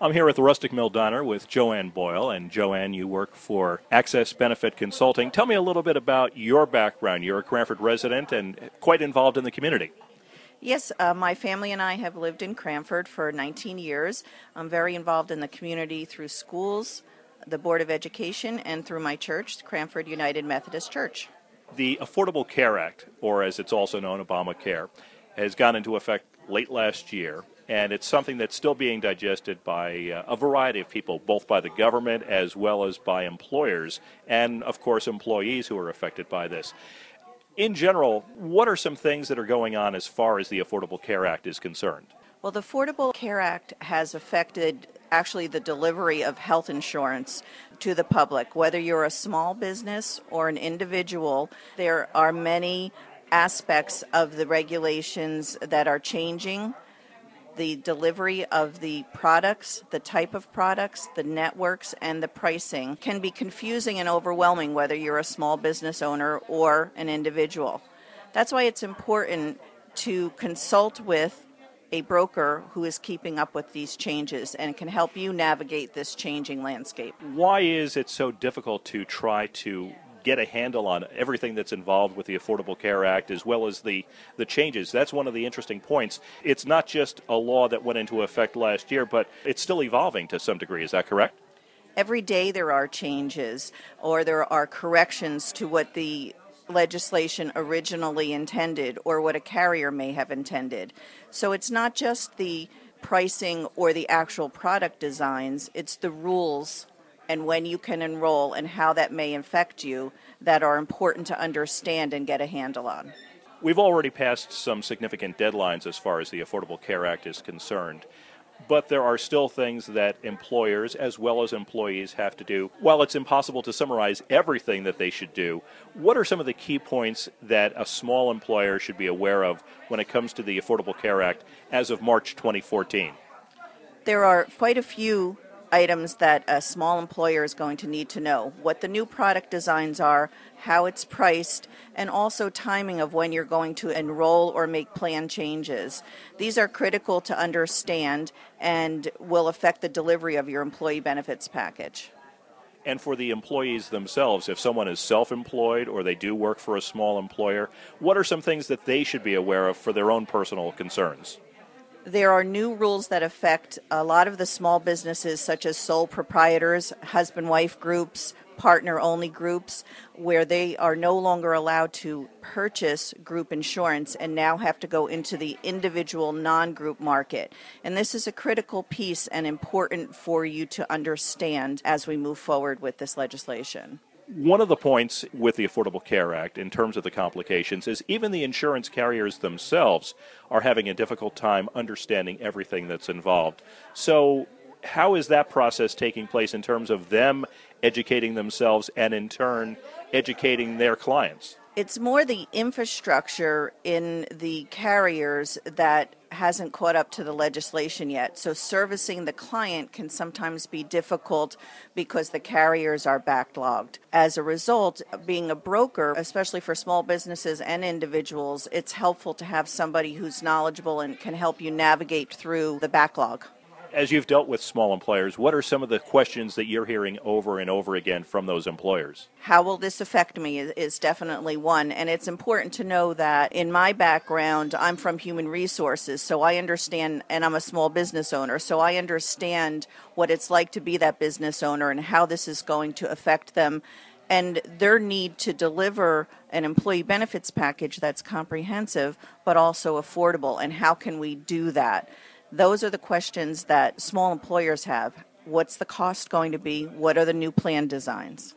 I'm here at the Rustic Mill Diner with Joanne Boyle. And Joanne, you work for Access Benefit Consulting. Tell me a little bit about your background. You're a Cranford resident and quite involved in the community. Yes, uh, my family and I have lived in Cranford for 19 years. I'm very involved in the community through schools, the Board of Education, and through my church, Cranford United Methodist Church. The Affordable Care Act, or as it's also known, Obamacare, has gone into effect late last year and it's something that's still being digested by uh, a variety of people, both by the government as well as by employers, and of course, employees who are affected by this. In general, what are some things that are going on as far as the Affordable Care Act is concerned? Well, the Affordable Care Act has affected actually the delivery of health insurance to the public. Whether you're a small business or an individual, there are many aspects of the regulations that are changing the delivery of the products, the type of products, the networks, and the pricing can be confusing and overwhelming whether you're a small business owner or an individual. That's why it's important to consult with a broker who is keeping up with these changes and can help you navigate this changing landscape. Why is it so difficult to try to get a handle on everything that's involved with the Affordable Care Act as well as the, the changes. That's one of the interesting points. It's not just a law that went into effect last year, but it's still evolving to some degree. Is that correct? Every day there are changes or there are corrections to what the legislation originally intended or what a carrier may have intended. So it's not just the pricing or the actual product designs, it's the rules and when you can enroll and how that may affect you that are important to understand and get a handle on. We've already passed some significant deadlines as far as the Affordable Care Act is concerned, but there are still things that employers as well as employees have to do. While it's impossible to summarize everything that they should do, what are some of the key points that a small employer should be aware of when it comes to the Affordable Care Act as of March 2014? There are quite a few items that a small employer is going to need to know what the new product designs are, how it's priced, and also timing of when you're going to enroll or make plan changes. These are critical to understand and will affect the delivery of your employee benefits package. And for the employees themselves, if someone is self employed or they do work for a small employer, what are some things that they should be aware of for their own personal concerns? There are new rules that affect a lot of the small businesses, such as sole proprietors, husband wife groups, partner only groups, where they are no longer allowed to purchase group insurance and now have to go into the individual non group market. And this is a critical piece and important for you to understand as we move forward with this legislation. One of the points with the Affordable Care Act, in terms of the complications, is even the insurance carriers themselves are having a difficult time understanding everything that's involved. So, how is that process taking place in terms of them educating themselves and, in turn, educating their clients? It's more the infrastructure in the carriers that hasn't caught up to the legislation yet. So servicing the client can sometimes be difficult because the carriers are backlogged. As a result, being a broker, especially for small businesses and individuals, it's helpful to have somebody who's knowledgeable and can help you navigate through the backlog as you've dealt with small employers, what are some of the questions that you're hearing over and over again from those employers? How will this affect me is, is, definitely one. And it's important to know that in my background, I'm from human resources, so I understand, and I'm a small business owner, so I understand what it's like to be that business owner and how this is going to affect them and their need to deliver an employee benefits package that's comprehensive but also affordable. And how can we do that? Those are the questions that small employers have. What's the cost going to be? What are the new plan designs?